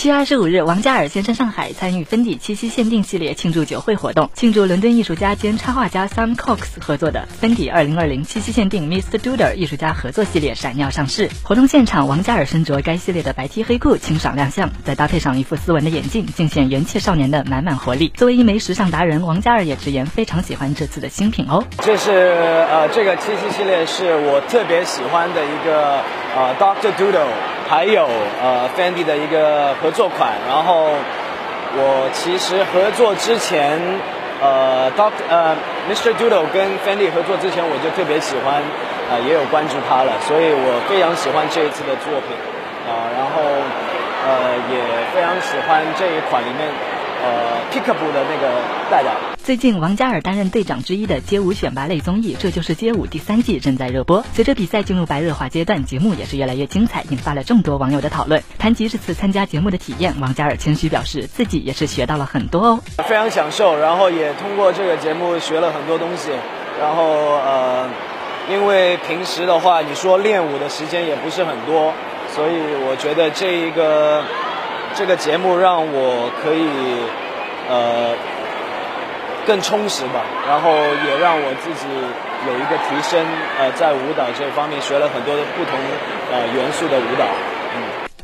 七月二十五日，王嘉尔现身上海，参与芬迪七夕限定系列庆祝酒会活动，庆祝伦敦艺术家兼插画家 Sam Cox 合作的芬迪二零二零七夕限定 Mr. Doodle 艺术家合作系列闪耀上市。活动现场，王嘉尔身着该系列的白 T 黑裤清爽亮相，再搭配上一副斯文的眼镜，尽显元气少年的满满活力。作为一枚时尚达人，王嘉尔也直言非常喜欢这次的新品哦。这是呃，这个七夕系列是我特别喜欢的一个呃 Doctor Doodle，还有呃 Fendi 的一个合作款。然后我其实合作之前，呃，Doctor 呃 Mr. Doodle 跟 Fendi 合作之前，我就特别喜欢，呃，也有关注他了，所以我非常喜欢这一次的作品啊，然后呃也非常喜欢这一款里面。呃，Peekaboo 的那个代表。最近，王嘉尔担任队长之一的街舞选拔类综艺《这就是街舞》第三季正在热播。随着比赛进入白热化阶段，节目也是越来越精彩，引发了众多网友的讨论。谈及这次参加节目的体验，王嘉尔谦虚表示，自己也是学到了很多哦，非常享受，然后也通过这个节目学了很多东西。然后呃，因为平时的话，你说练舞的时间也不是很多，所以我觉得这一个。这个节目让我可以呃更充实吧，然后也让我自己有一个提升，呃，在舞蹈这方面学了很多的不同呃元素的舞蹈。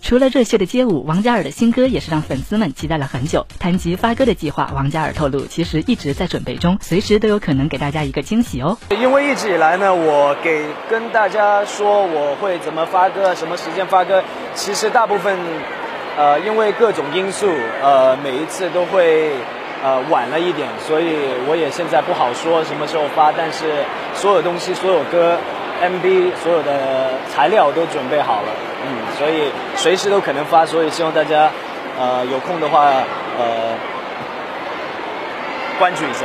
除了热血的街舞，王嘉尔的新歌也是让粉丝们期待了很久。谈及发歌的计划，王嘉尔透露，其实一直在准备中，随时都有可能给大家一个惊喜哦。因为一直以来呢，我给跟大家说我会怎么发歌，什么时间发歌，其实大部分。呃，因为各种因素，呃，每一次都会呃晚了一点，所以我也现在不好说什么时候发。但是所有东西、所有歌、MV、所有的材料都准备好了，嗯，所以随时都可能发。所以希望大家呃有空的话呃关注一下。